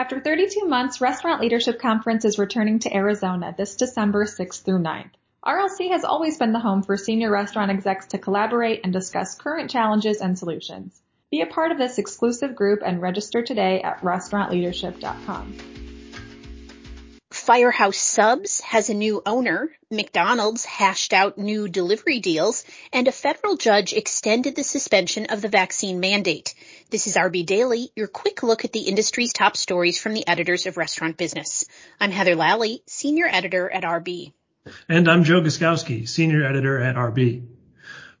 After 32 months, Restaurant Leadership Conference is returning to Arizona this December 6th through 9th. RLC has always been the home for senior restaurant execs to collaborate and discuss current challenges and solutions. Be a part of this exclusive group and register today at restaurantleadership.com. Firehouse Subs has a new owner, McDonald's hashed out new delivery deals, and a federal judge extended the suspension of the vaccine mandate. This is RB Daily, your quick look at the industry's top stories from the editors of Restaurant Business. I'm Heather Lalley, senior editor at RB. And I'm Joe Guszkowski, senior editor at RB.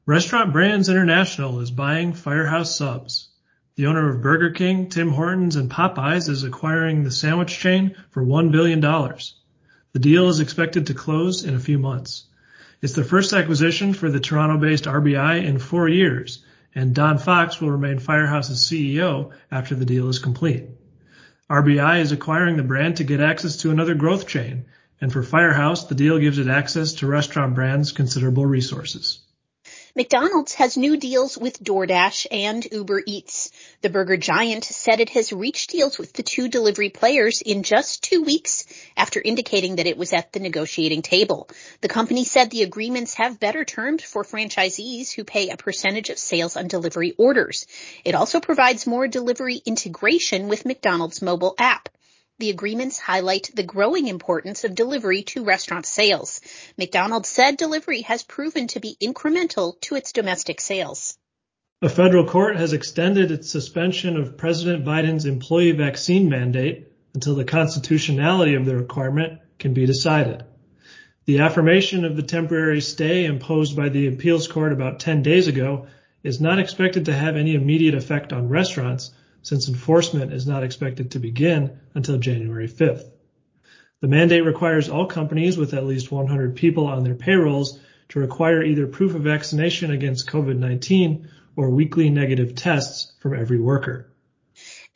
Restaurant Brands International is buying Firehouse Subs. The owner of Burger King, Tim Hortons, and Popeyes is acquiring the sandwich chain for $1 billion. The deal is expected to close in a few months. It's the first acquisition for the Toronto-based RBI in four years, and Don Fox will remain Firehouse's CEO after the deal is complete. RBI is acquiring the brand to get access to another growth chain, and for Firehouse, the deal gives it access to Restaurant Brands' considerable resources. McDonald's has new deals with DoorDash and Uber Eats. The burger giant said it has reached deals with the two delivery players in just two weeks after indicating that it was at the negotiating table. The company said the agreements have better terms for franchisees who pay a percentage of sales on delivery orders. It also provides more delivery integration with McDonald's mobile app. The agreements highlight the growing importance of delivery to restaurant sales. McDonald's said delivery has proven to be incremental to its domestic sales. A federal court has extended its suspension of President Biden's employee vaccine mandate until the constitutionality of the requirement can be decided. The affirmation of the temporary stay imposed by the appeals court about 10 days ago is not expected to have any immediate effect on restaurants, since enforcement is not expected to begin until January 5th. The mandate requires all companies with at least 100 people on their payrolls to require either proof of vaccination against COVID-19 or weekly negative tests from every worker.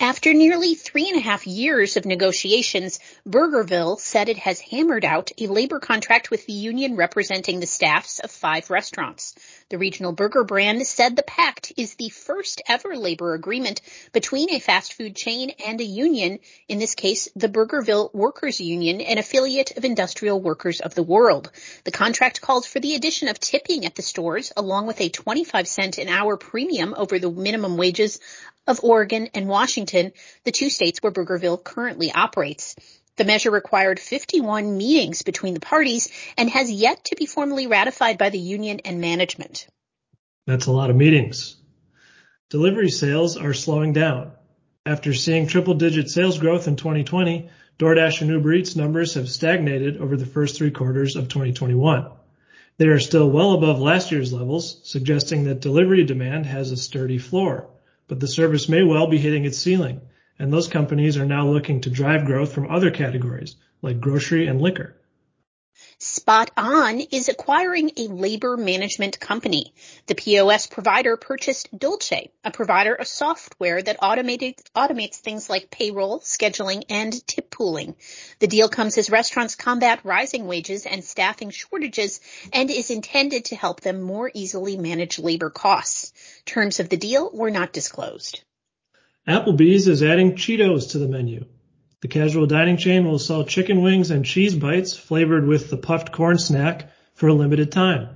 After nearly three and a half years of negotiations, Burgerville said it has hammered out a labor contract with the union representing the staffs of five restaurants. The regional burger brand said the pact is the first ever labor agreement between a fast food chain and a union, in this case, the Burgerville Workers Union, an affiliate of Industrial Workers of the World. The contract calls for the addition of tipping at the stores along with a 25 cent an hour premium over the minimum wages of Oregon and Washington, the two states where Burgerville currently operates. The measure required 51 meetings between the parties and has yet to be formally ratified by the union and management. That's a lot of meetings. Delivery sales are slowing down. After seeing triple digit sales growth in 2020, DoorDash and Uber Eats numbers have stagnated over the first three quarters of 2021. They are still well above last year's levels, suggesting that delivery demand has a sturdy floor but the service may well be hitting its ceiling, and those companies are now looking to drive growth from other categories like grocery and liquor. Spot On is acquiring a labor management company. The POS provider purchased Dolce, a provider of software that automates things like payroll, scheduling, and tip pooling. The deal comes as restaurants combat rising wages and staffing shortages and is intended to help them more easily manage labor costs. Terms of the deal were not disclosed. Applebee's is adding Cheetos to the menu. The casual dining chain will sell chicken wings and cheese bites flavored with the puffed corn snack for a limited time.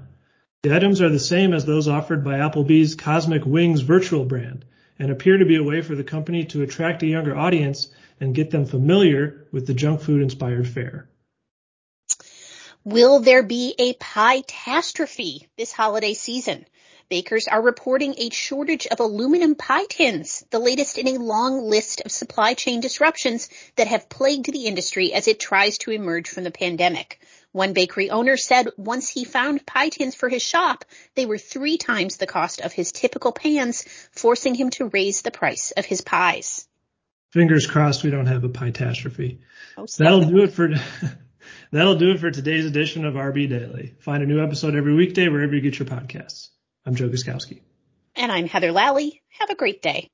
The items are the same as those offered by Applebee's Cosmic Wings virtual brand and appear to be a way for the company to attract a younger audience and get them familiar with the junk food inspired fare. Will there be a pie catastrophe this holiday season? Bakers are reporting a shortage of aluminum pie tins, the latest in a long list of supply chain disruptions that have plagued the industry as it tries to emerge from the pandemic. One bakery owner said once he found pie tins for his shop, they were three times the cost of his typical pans, forcing him to raise the price of his pies. Fingers crossed we don't have a pie catastrophe. Oh, That'll do it for That'll do it for today's edition of RB Daily. Find a new episode every weekday wherever you get your podcasts. I'm Joe Guszkowski. And I'm Heather Lalley. Have a great day.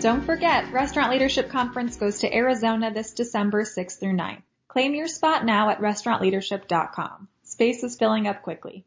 Don't forget, Restaurant Leadership Conference goes to Arizona this December 6th through 9th. Claim your spot now at restaurantleadership.com. Space is filling up quickly.